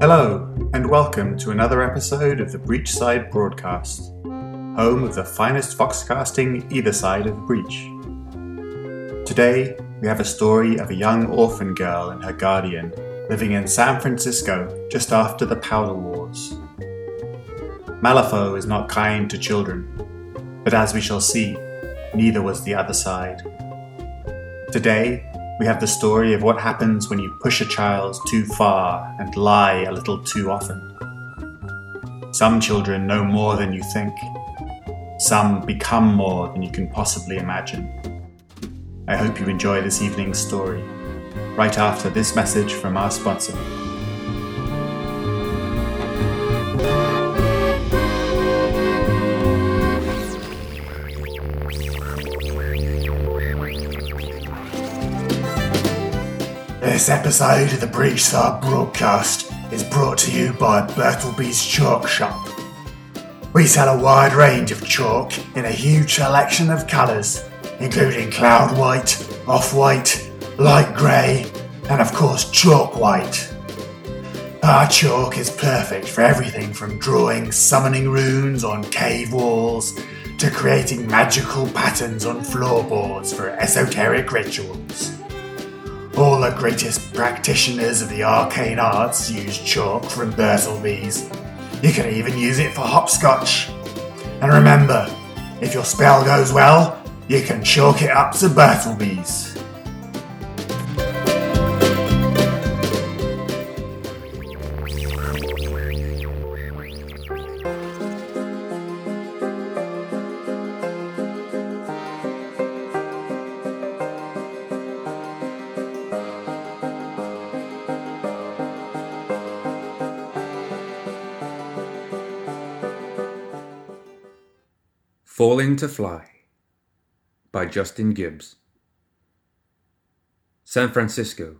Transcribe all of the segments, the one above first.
Hello, and welcome to another episode of the Breachside Broadcast, home of the finest foxcasting either side of the breach. Today, we have a story of a young orphan girl and her guardian living in San Francisco just after the Powder Wars. Malifaux is not kind to children, but as we shall see, neither was the other side. Today, we have the story of what happens when you push a child too far and lie a little too often. Some children know more than you think. Some become more than you can possibly imagine. I hope you enjoy this evening's story, right after this message from our sponsor. This episode of the Breachside broadcast is brought to you by Bertleby's Chalk Shop. We sell a wide range of chalk in a huge selection of colours, including cloud white, off white, light grey, and of course chalk white. Our chalk is perfect for everything from drawing summoning runes on cave walls to creating magical patterns on floorboards for esoteric rituals. All the greatest practitioners of the arcane arts use chalk from Bertleby's. You can even use it for hopscotch. And remember, if your spell goes well, you can chalk it up to Bertleby's. Falling to Fly by Justin Gibbs. San Francisco,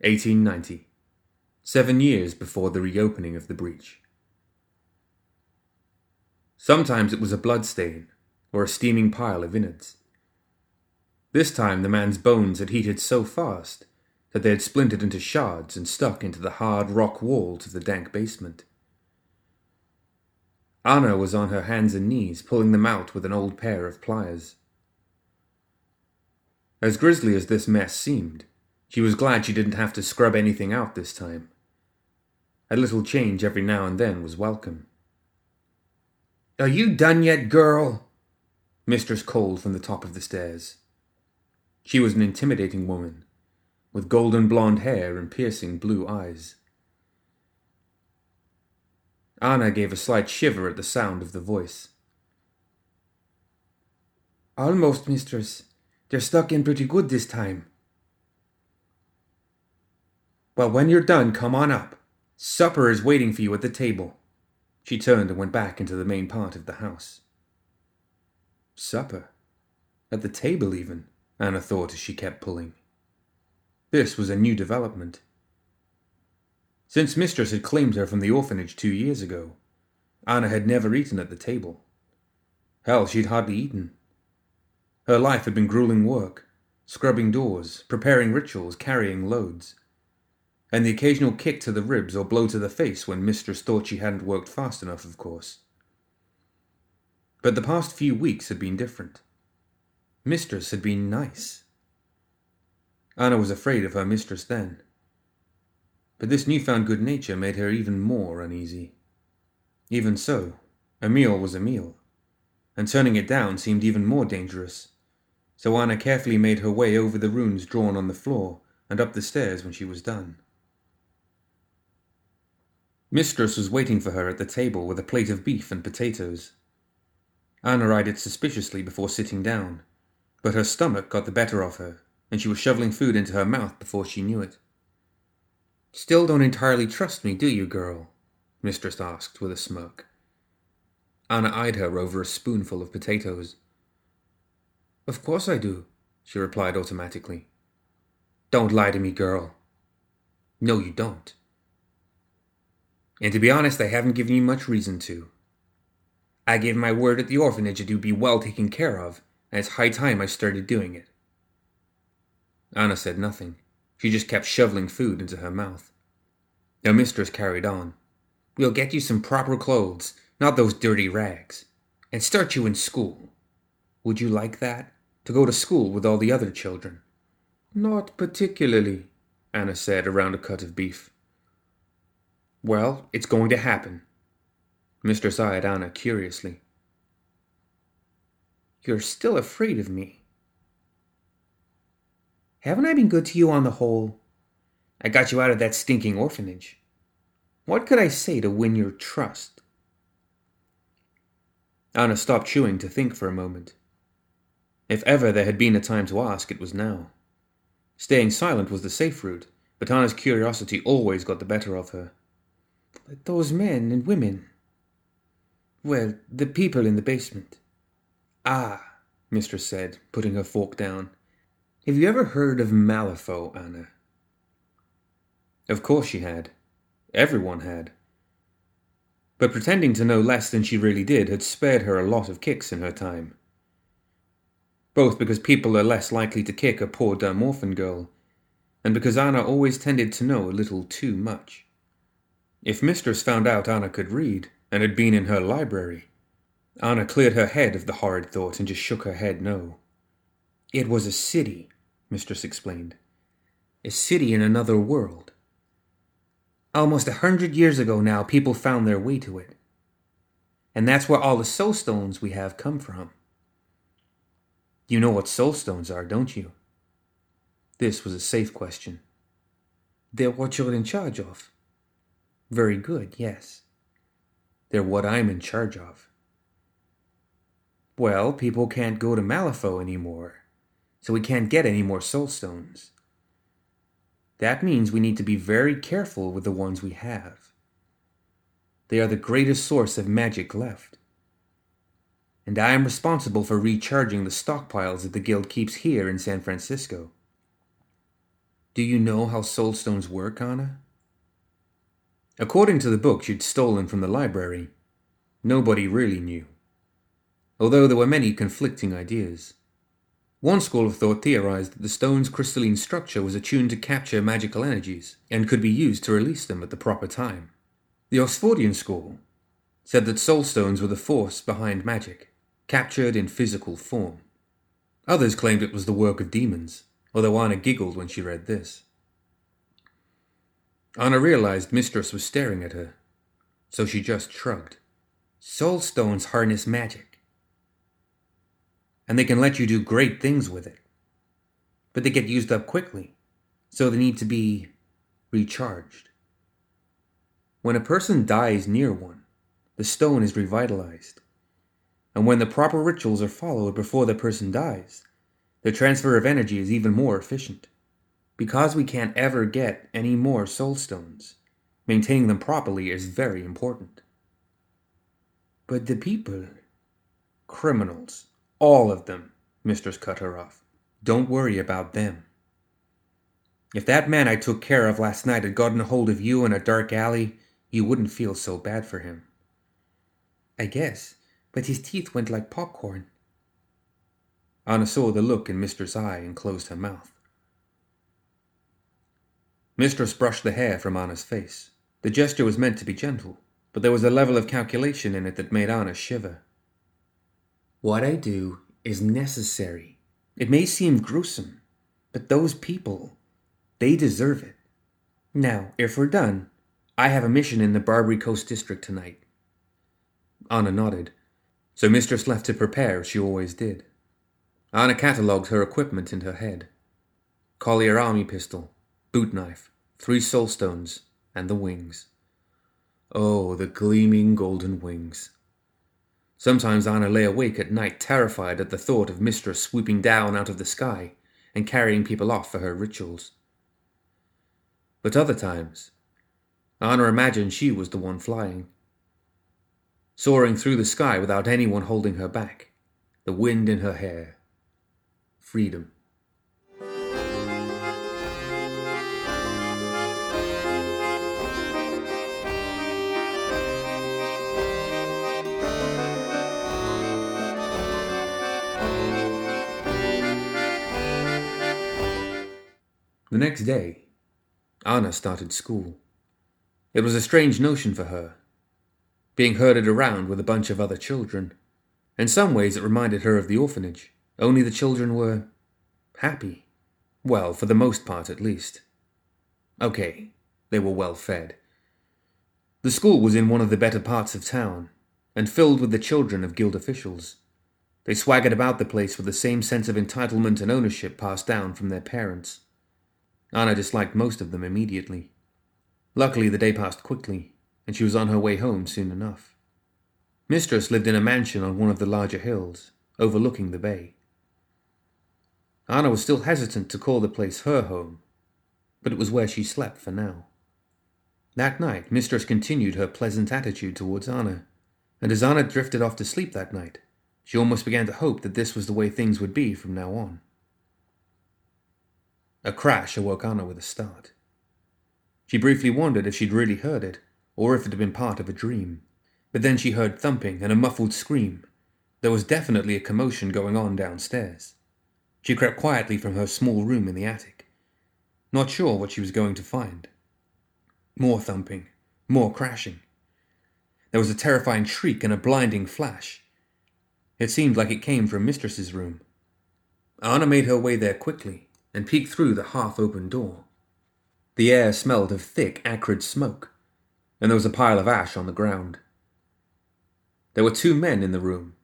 1890, seven years before the reopening of the breach. Sometimes it was a blood stain or a steaming pile of innards. This time the man's bones had heated so fast that they had splintered into shards and stuck into the hard rock walls of the dank basement. Anna was on her hands and knees, pulling them out with an old pair of pliers. As grisly as this mess seemed, she was glad she didn't have to scrub anything out this time. A little change every now and then was welcome. Are you done yet, girl? Mistress called from the top of the stairs. She was an intimidating woman, with golden blonde hair and piercing blue eyes. Anna gave a slight shiver at the sound of the voice. Almost, mistress. They're stuck in pretty good this time. Well, when you're done, come on up. Supper is waiting for you at the table. She turned and went back into the main part of the house. Supper? At the table, even, Anna thought as she kept pulling. This was a new development. Since Mistress had claimed her from the orphanage two years ago, Anna had never eaten at the table. Hell, she'd hardly eaten. Her life had been grueling work, scrubbing doors, preparing rituals, carrying loads, and the occasional kick to the ribs or blow to the face when Mistress thought she hadn't worked fast enough, of course. But the past few weeks had been different. Mistress had been nice. Anna was afraid of her mistress then but this newfound good nature made her even more uneasy. Even so, a meal was a meal, and turning it down seemed even more dangerous, so Anna carefully made her way over the runes drawn on the floor and up the stairs when she was done. Mistress was waiting for her at the table with a plate of beef and potatoes. Anna eyed it suspiciously before sitting down, but her stomach got the better of her, and she was shoveling food into her mouth before she knew it. Still don't entirely trust me, do you, girl? Mistress asked with a smirk. Anna eyed her over a spoonful of potatoes. Of course I do, she replied automatically. Don't lie to me, girl. No, you don't. And to be honest, I haven't given you much reason to. I gave my word at the orphanage that you'd be well taken care of, and it's high time I started doing it. Anna said nothing. She just kept shoveling food into her mouth. Her mistress carried on. We'll get you some proper clothes, not those dirty rags, and start you in school. Would you like that? To go to school with all the other children? Not particularly, Anna said around a cut of beef. Well, it's going to happen. Mistress eyed Anna curiously. You're still afraid of me. Haven't I been good to you on the whole? I got you out of that stinking orphanage. What could I say to win your trust? Anna stopped chewing to think for a moment. If ever there had been a time to ask, it was now. Staying silent was the safe route, but Anna's curiosity always got the better of her. But those men and women. Well, the people in the basement. Ah, Mistress said, putting her fork down. Have you ever heard of Malifaux, Anna? Of course she had. Everyone had. But pretending to know less than she really did had spared her a lot of kicks in her time. Both because people are less likely to kick a poor dumb orphan girl, and because Anna always tended to know a little too much. If Mistress found out Anna could read, and had been in her library, Anna cleared her head of the horrid thought and just shook her head no. It was a city, Mistress explained. A city in another world. Almost a hundred years ago now, people found their way to it. And that's where all the soul stones we have come from. You know what soul stones are, don't you? This was a safe question. They're what you're in charge of. Very good, yes. They're what I'm in charge of. Well, people can't go to Malifaux anymore, so we can't get any more soul stones. That means we need to be very careful with the ones we have. They are the greatest source of magic left. And I am responsible for recharging the stockpiles that the Guild keeps here in San Francisco. Do you know how soul stones work, Anna? According to the book you'd stolen from the library, nobody really knew, although there were many conflicting ideas. One school of thought theorized that the stone's crystalline structure was attuned to capture magical energies and could be used to release them at the proper time. The Oxfordian school said that soul stones were the force behind magic, captured in physical form. Others claimed it was the work of demons, although Anna giggled when she read this. Anna realized Mistress was staring at her, so she just shrugged. Soul stones harness magic and they can let you do great things with it. But they get used up quickly, so they need to be recharged. When a person dies near one, the stone is revitalized. And when the proper rituals are followed before the person dies, the transfer of energy is even more efficient. Because we can't ever get any more soul stones, maintaining them properly is very important. But the people, criminals, all of them, Mistress cut her off. Don't worry about them. If that man I took care of last night had gotten a hold of you in a dark alley, you wouldn't feel so bad for him. I guess, but his teeth went like popcorn. Anna saw the look in Mistress' eye and closed her mouth. Mistress brushed the hair from Anna's face. The gesture was meant to be gentle, but there was a level of calculation in it that made Anna shiver. What I do is necessary. It may seem gruesome, but those people, they deserve it. Now, if we're done, I have a mission in the Barbary Coast District tonight. Anna nodded, so Mistress left to prepare as she always did. Anna catalogued her equipment in her head. Collier army pistol, boot knife, three soul stones, and the wings. Oh, the gleaming golden wings. Sometimes Anna lay awake at night terrified at the thought of Mistress swooping down out of the sky and carrying people off for her rituals. But other times, Anna imagined she was the one flying, soaring through the sky without anyone holding her back, the wind in her hair. Freedom. The next day, Anna started school. It was a strange notion for her, being herded around with a bunch of other children. In some ways, it reminded her of the orphanage, only the children were happy. Well, for the most part, at least. Okay, they were well fed. The school was in one of the better parts of town, and filled with the children of guild officials. They swaggered about the place with the same sense of entitlement and ownership passed down from their parents. Anna disliked most of them immediately. Luckily, the day passed quickly, and she was on her way home soon enough. Mistress lived in a mansion on one of the larger hills, overlooking the bay. Anna was still hesitant to call the place her home, but it was where she slept for now. That night, Mistress continued her pleasant attitude towards Anna, and as Anna drifted off to sleep that night, she almost began to hope that this was the way things would be from now on. A crash awoke Anna with a start. She briefly wondered if she'd really heard it, or if it had been part of a dream. But then she heard thumping and a muffled scream. There was definitely a commotion going on downstairs. She crept quietly from her small room in the attic, not sure what she was going to find. More thumping, more crashing. There was a terrifying shriek and a blinding flash. It seemed like it came from Mistress's room. Anna made her way there quickly and peeked through the half open door. The air smelled of thick, acrid smoke, and there was a pile of ash on the ground. There were two men in the room.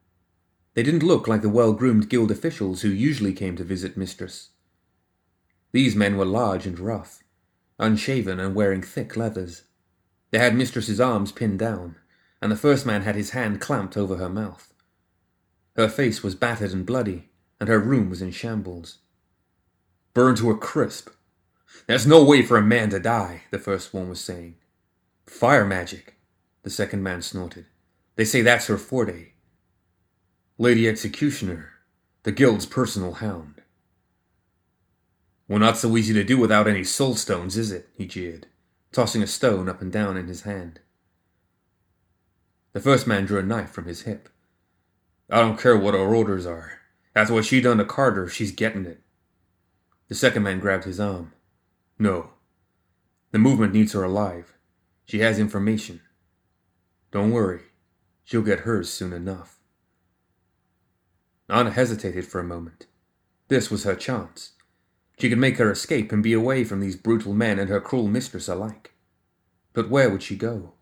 They didn't look like the well groomed guild officials who usually came to visit Mistress. These men were large and rough, unshaven and wearing thick leathers. They had Mistress's arms pinned down, and the first man had his hand clamped over her mouth. Her face was battered and bloody, and her room was in shambles. Burned to a crisp. There's no way for a man to die, the first one was saying. Fire magic, the second man snorted. They say that's her forte. Lady Executioner, the guild's personal hound. Well, not so easy to do without any soul stones, is it? he jeered, tossing a stone up and down in his hand. The first man drew a knife from his hip. I don't care what her orders are. That's what she done to Carter, she's getting it. The second man grabbed his arm. No. The movement needs her alive. She has information. Don't worry. She'll get hers soon enough. Anna hesitated for a moment. This was her chance. She could make her escape and be away from these brutal men and her cruel mistress alike. But where would she go?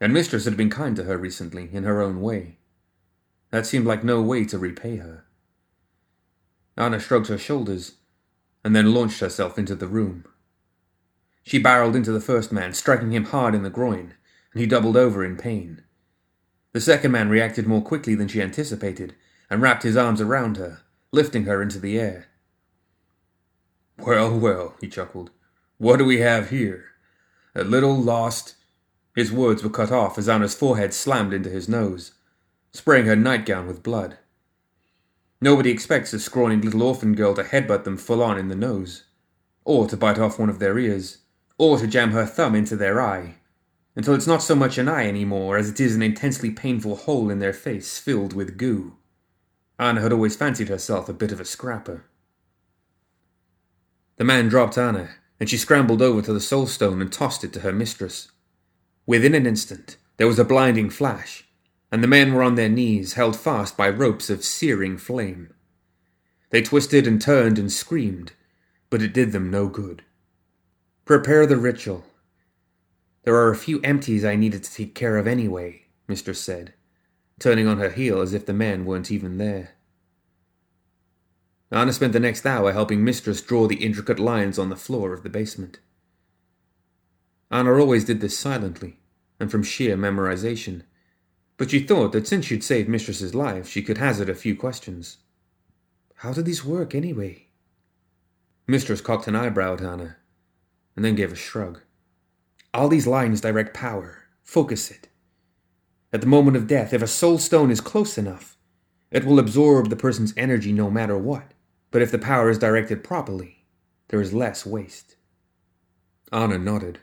And mistress had been kind to her recently, in her own way. That seemed like no way to repay her. Anna shrugged her shoulders and then launched herself into the room. She barreled into the first man, striking him hard in the groin, and he doubled over in pain. The second man reacted more quickly than she anticipated and wrapped his arms around her, lifting her into the air. Well, well, he chuckled. What do we have here? A little lost. His words were cut off as Anna's forehead slammed into his nose, spraying her nightgown with blood. Nobody expects a scrawny little orphan girl to headbutt them full on in the nose, or to bite off one of their ears, or to jam her thumb into their eye, until it's not so much an eye anymore as it is an intensely painful hole in their face filled with goo. Anna had always fancied herself a bit of a scrapper. The man dropped Anna, and she scrambled over to the soul stone and tossed it to her mistress. Within an instant, there was a blinding flash, and the men were on their knees, held fast by ropes of searing flame. They twisted and turned and screamed, but it did them no good. Prepare the ritual. There are a few empties I needed to take care of anyway, Mistress said, turning on her heel as if the men weren't even there. Anna spent the next hour helping Mistress draw the intricate lines on the floor of the basement. Anna always did this silently, and from sheer memorization, but she thought that since she'd saved Mistress's life, she could hazard a few questions. How did these work, anyway? Mistress cocked an eyebrow at Anna, and then gave a shrug. All these lines direct power. Focus it. At the moment of death, if a soul stone is close enough, it will absorb the person's energy no matter what. But if the power is directed properly, there is less waste. Anna nodded.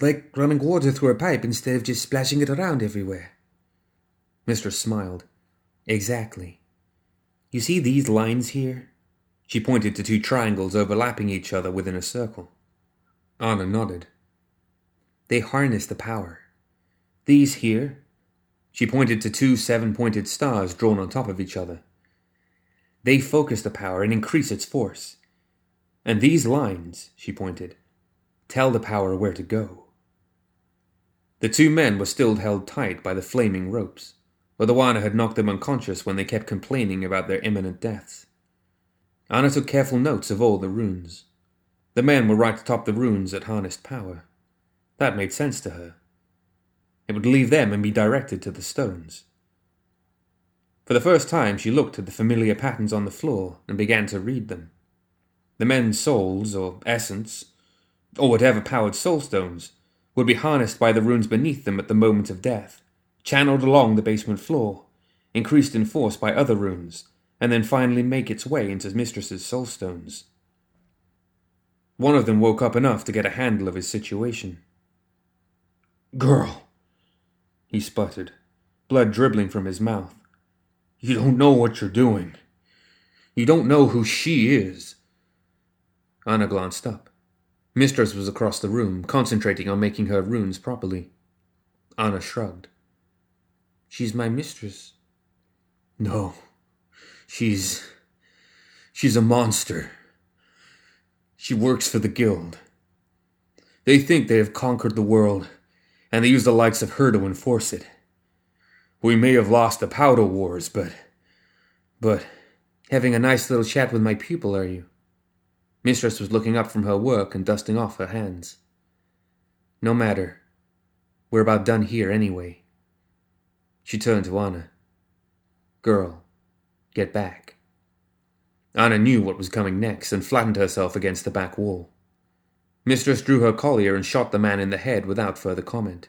Like running water through a pipe instead of just splashing it around everywhere. Mistress smiled. Exactly. You see these lines here? She pointed to two triangles overlapping each other within a circle. Anna nodded. They harness the power. These here, she pointed to two seven pointed stars drawn on top of each other. They focus the power and increase its force. And these lines, she pointed, tell the power where to go. The two men were still held tight by the flaming ropes, but the Wana had knocked them unconscious when they kept complaining about their imminent deaths. Anna took careful notes of all the runes. The men were right atop the runes that harnessed power. That made sense to her. It would leave them and be directed to the stones. For the first time, she looked at the familiar patterns on the floor and began to read them. The men's souls, or essence, or whatever powered soul stones, would be harnessed by the runes beneath them at the moment of death, channeled along the basement floor, increased in force by other runes, and then finally make its way into Mistress's soul stones. One of them woke up enough to get a handle of his situation. Girl, he sputtered, blood dribbling from his mouth. You don't know what you're doing. You don't know who she is. Anna glanced up. Mistress was across the room, concentrating on making her runes properly. Anna shrugged. She's my mistress. No. She's. She's a monster. She works for the guild. They think they have conquered the world, and they use the likes of her to enforce it. We may have lost the powder wars, but. But. Having a nice little chat with my pupil, are you? Mistress was looking up from her work and dusting off her hands. No matter. We're about done here anyway. She turned to Anna. Girl, get back. Anna knew what was coming next and flattened herself against the back wall. Mistress drew her collier and shot the man in the head without further comment.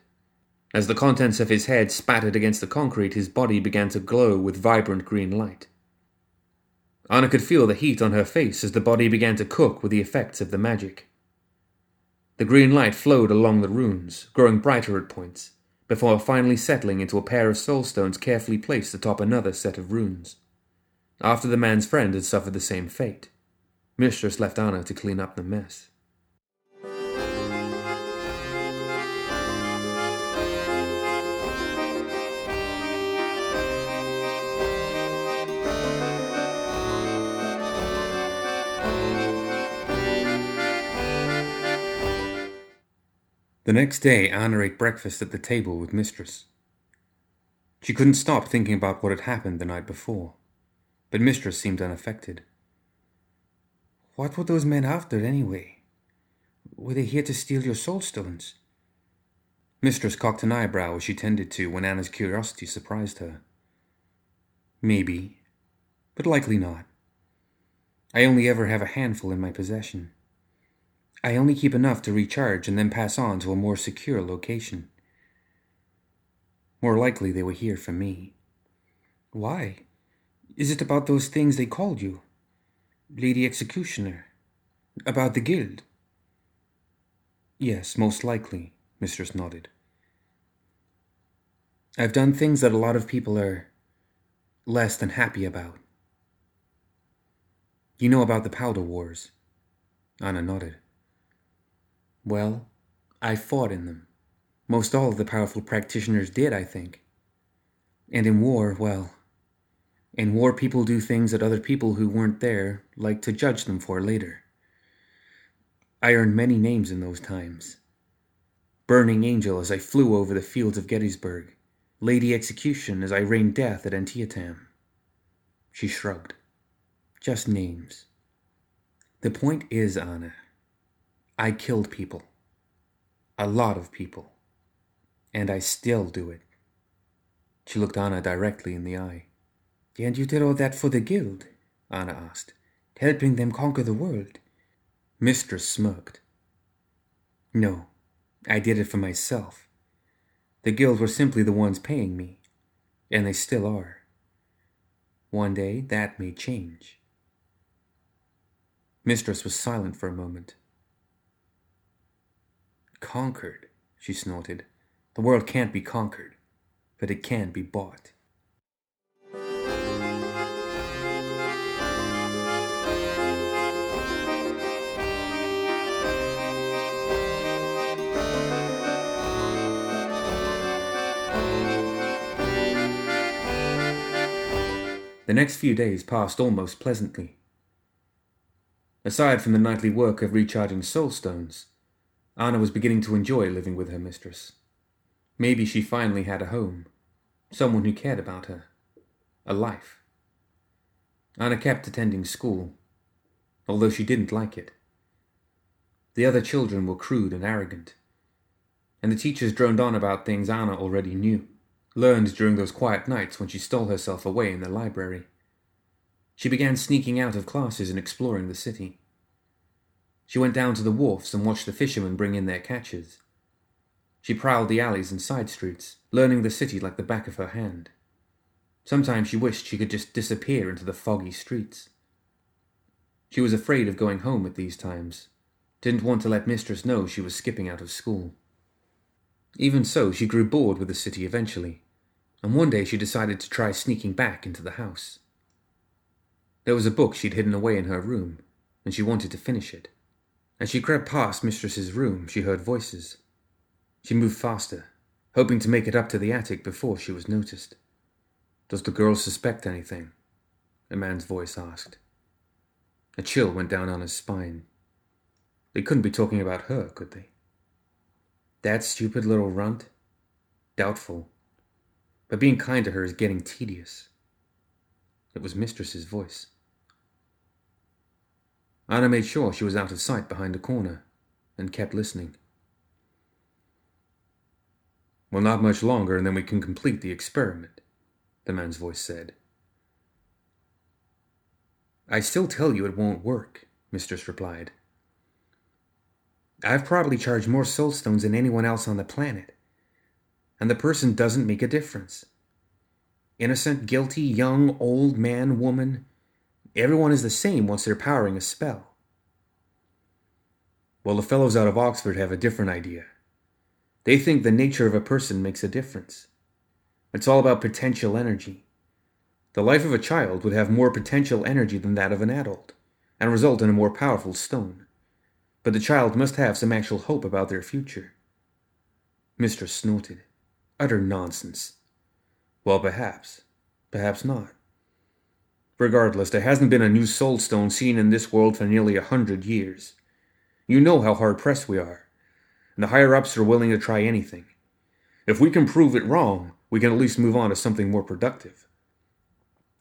As the contents of his head spattered against the concrete, his body began to glow with vibrant green light. Anna could feel the heat on her face as the body began to cook with the effects of the magic. The green light flowed along the runes, growing brighter at points, before finally settling into a pair of soul stones carefully placed atop another set of runes. After the man's friend had suffered the same fate, Mistress left Anna to clean up the mess. The next day, Anna ate breakfast at the table with Mistress. She couldn't stop thinking about what had happened the night before, but Mistress seemed unaffected. What were those men after, anyway? Were they here to steal your soul stones? Mistress cocked an eyebrow as she tended to when Anna's curiosity surprised her. Maybe, but likely not. I only ever have a handful in my possession. I only keep enough to recharge and then pass on to a more secure location. More likely they were here for me. Why? Is it about those things they called you? Lady Executioner? About the guild? Yes, most likely, Mistress nodded. I've done things that a lot of people are less than happy about. You know about the powder wars? Anna nodded. Well, I fought in them. Most all of the powerful practitioners did, I think. And in war, well, in war people do things that other people who weren't there like to judge them for later. I earned many names in those times. Burning Angel as I flew over the fields of Gettysburg, Lady Execution as I rained death at Antietam. She shrugged. Just names. The point is, Anna, I killed people. A lot of people. And I still do it. She looked Anna directly in the eye. And you did all that for the guild? Anna asked. Helping them conquer the world? Mistress smirked. No, I did it for myself. The guild were simply the ones paying me, and they still are. One day that may change. Mistress was silent for a moment. Conquered, she snorted. The world can't be conquered, but it can be bought. The next few days passed almost pleasantly. Aside from the nightly work of recharging soul stones, Anna was beginning to enjoy living with her mistress. Maybe she finally had a home, someone who cared about her, a life. Anna kept attending school, although she didn't like it. The other children were crude and arrogant, and the teachers droned on about things Anna already knew, learned during those quiet nights when she stole herself away in the library. She began sneaking out of classes and exploring the city. She went down to the wharfs and watched the fishermen bring in their catches. She prowled the alleys and side streets, learning the city like the back of her hand. Sometimes she wished she could just disappear into the foggy streets. She was afraid of going home at these times, didn't want to let Mistress know she was skipping out of school. Even so, she grew bored with the city eventually, and one day she decided to try sneaking back into the house. There was a book she'd hidden away in her room, and she wanted to finish it. As she crept past Mistress's room, she heard voices. She moved faster, hoping to make it up to the attic before she was noticed. Does the girl suspect anything? A man's voice asked. A chill went down on his spine. They couldn't be talking about her, could they? That stupid little runt? Doubtful. But being kind to her is getting tedious. It was Mistress's voice. Anna made sure she was out of sight behind a corner and kept listening. Well, not much longer, and then we can complete the experiment, the man's voice said. I still tell you it won't work, Mistress replied. I've probably charged more soul stones than anyone else on the planet. And the person doesn't make a difference. Innocent, guilty, young, old, man, woman, everyone is the same once they're powering a spell. Well, the fellows out of Oxford have a different idea. They think the nature of a person makes a difference. It's all about potential energy. The life of a child would have more potential energy than that of an adult, and result in a more powerful stone but the child must have some actual hope about their future. Mistress snorted. Utter nonsense. Well, perhaps. Perhaps not. Regardless, there hasn't been a new soul stone seen in this world for nearly a hundred years. You know how hard pressed we are, and the higher ups are willing to try anything. If we can prove it wrong, we can at least move on to something more productive.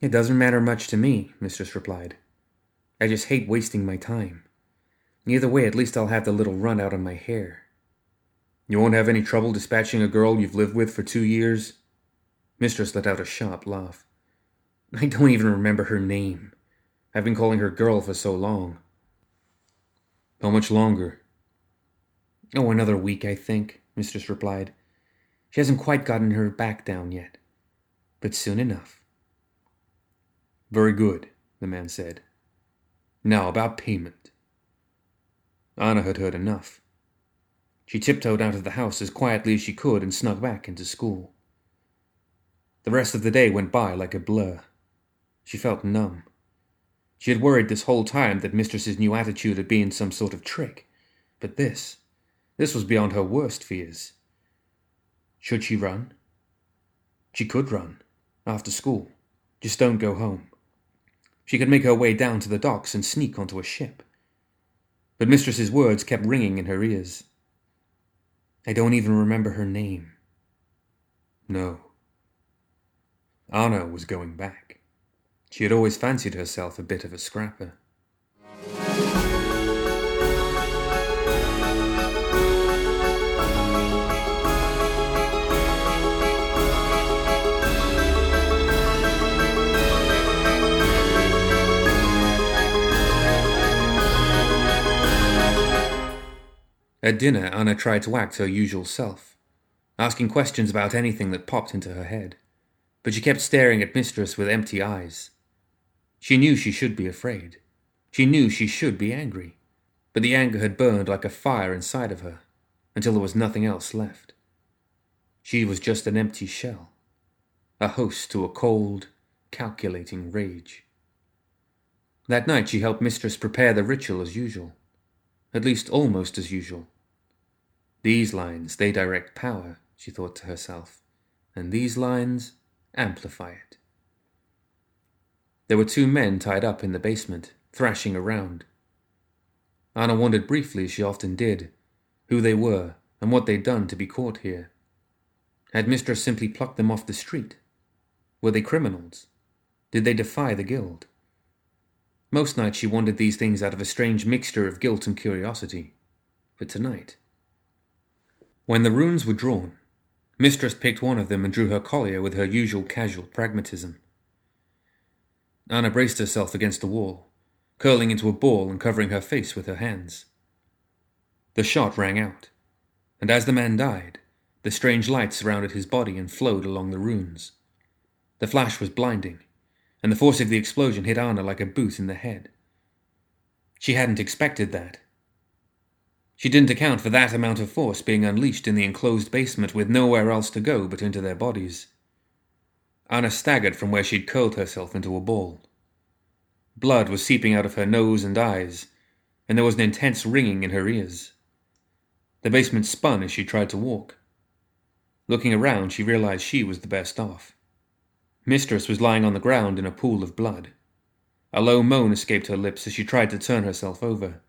It doesn't matter much to me, Mistress replied. I just hate wasting my time. Either way, at least I'll have the little run out of my hair. You won't have any trouble dispatching a girl you've lived with for two years? Mistress let out a sharp laugh. I don't even remember her name. I've been calling her girl for so long. How much longer? Oh, another week, I think, Mistress replied. She hasn't quite gotten her back down yet, but soon enough. Very good, the man said. Now about payment. Anna had heard enough. She tiptoed out of the house as quietly as she could and snuck back into school. The rest of the day went by like a blur. She felt numb. She had worried this whole time that Mistress's new attitude had been some sort of trick, but this, this was beyond her worst fears. Should she run? She could run, after school. Just don't go home. She could make her way down to the docks and sneak onto a ship but Mistress's words kept ringing in her ears. I don't even remember her name. No. Anna was going back. She had always fancied herself a bit of a scrapper. At dinner, Anna tried to act her usual self, asking questions about anything that popped into her head, but she kept staring at Mistress with empty eyes. She knew she should be afraid. She knew she should be angry, but the anger had burned like a fire inside of her until there was nothing else left. She was just an empty shell, a host to a cold, calculating rage. That night she helped Mistress prepare the ritual as usual at least almost as usual. These lines, they direct power, she thought to herself, and these lines amplify it. There were two men tied up in the basement, thrashing around. Anna wondered briefly, as she often did, who they were and what they'd done to be caught here. Had Mistress simply plucked them off the street? Were they criminals? Did they defy the guild? Most nights she wondered these things out of a strange mixture of guilt and curiosity. But tonight. When the runes were drawn, Mistress picked one of them and drew her collier with her usual casual pragmatism. Anna braced herself against the wall, curling into a ball and covering her face with her hands. The shot rang out, and as the man died, the strange light surrounded his body and flowed along the runes. The flash was blinding, and the force of the explosion hit Anna like a boot in the head. She hadn't expected that. She didn't account for that amount of force being unleashed in the enclosed basement with nowhere else to go but into their bodies. Anna staggered from where she'd curled herself into a ball. Blood was seeping out of her nose and eyes, and there was an intense ringing in her ears. The basement spun as she tried to walk. Looking around, she realized she was the best off. Mistress was lying on the ground in a pool of blood. A low moan escaped her lips as she tried to turn herself over.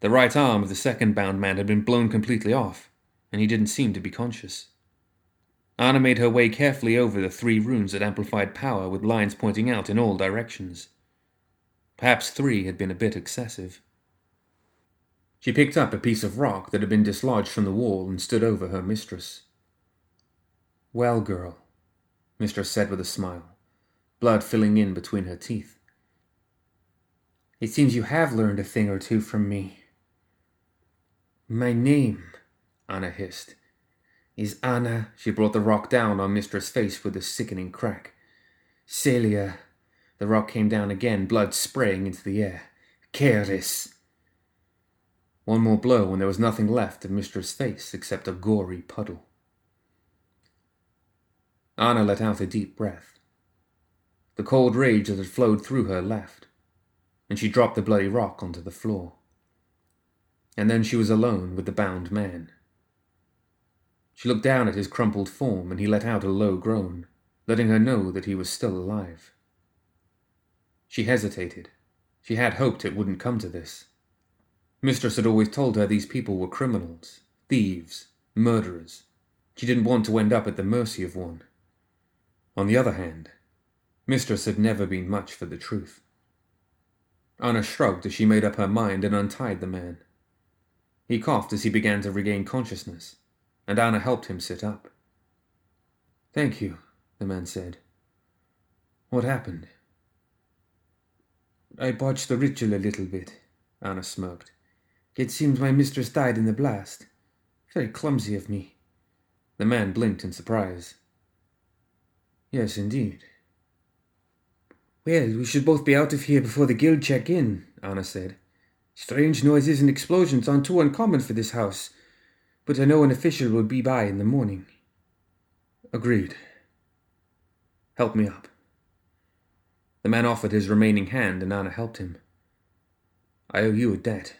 The right arm of the second bound man had been blown completely off, and he didn't seem to be conscious. Anna made her way carefully over the three runes that amplified power with lines pointing out in all directions. Perhaps three had been a bit excessive. She picked up a piece of rock that had been dislodged from the wall and stood over her mistress. Well, girl, Mistress said with a smile, blood filling in between her teeth. It seems you have learned a thing or two from me. My name, Anna hissed, is Anna. She brought the rock down on Mistress' face with a sickening crack. Celia. The rock came down again, blood spraying into the air. Caris. One more blow, and there was nothing left of Mistress' face except a gory puddle. Anna let out a deep breath. The cold rage that had flowed through her left, and she dropped the bloody rock onto the floor. And then she was alone with the bound man. She looked down at his crumpled form, and he let out a low groan, letting her know that he was still alive. She hesitated. She had hoped it wouldn't come to this. Mistress had always told her these people were criminals, thieves, murderers. She didn't want to end up at the mercy of one. On the other hand, Mistress had never been much for the truth. Anna shrugged as she made up her mind and untied the man. He coughed as he began to regain consciousness and Anna helped him sit up. Thank you, the man said. What happened? I botched the ritual a little bit, Anna smirked. It seems my mistress died in the blast. Very clumsy of me. The man blinked in surprise. Yes, indeed. Well, we should both be out of here before the guild check in, Anna said. Strange noises and explosions aren't too uncommon for this house, but I know an official will be by in the morning. Agreed. Help me up. The man offered his remaining hand, and Anna helped him. I owe you a debt.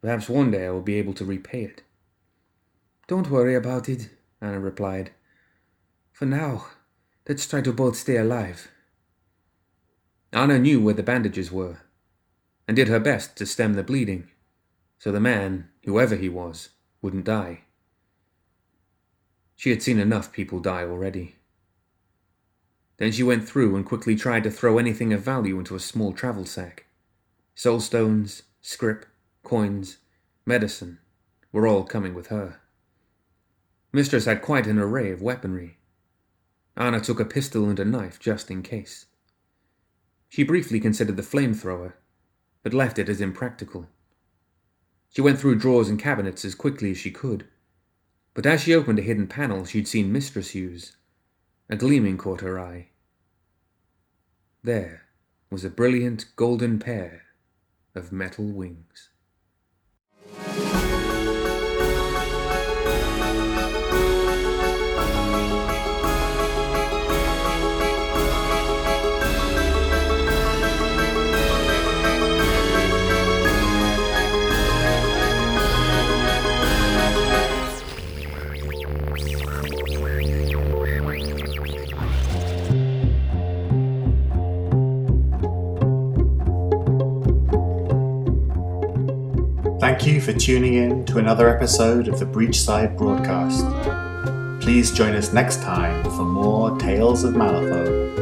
Perhaps one day I will be able to repay it. Don't worry about it, Anna replied. For now, let's try to both stay alive. Anna knew where the bandages were, and did her best to stem the bleeding, so the man, whoever he was, wouldn't die. She had seen enough people die already. Then she went through and quickly tried to throw anything of value into a small travel sack. Soulstones, scrip, coins, medicine were all coming with her. Mistress had quite an array of weaponry. Anna took a pistol and a knife just in case. She briefly considered the flamethrower, but left it as impractical. She went through drawers and cabinets as quickly as she could. But as she opened a hidden panel she'd seen Mistress use, a gleaming caught her eye. There was a brilliant golden pair of metal wings. Thank you for tuning in to another episode of the Breachside broadcast. Please join us next time for more Tales of Malifaux.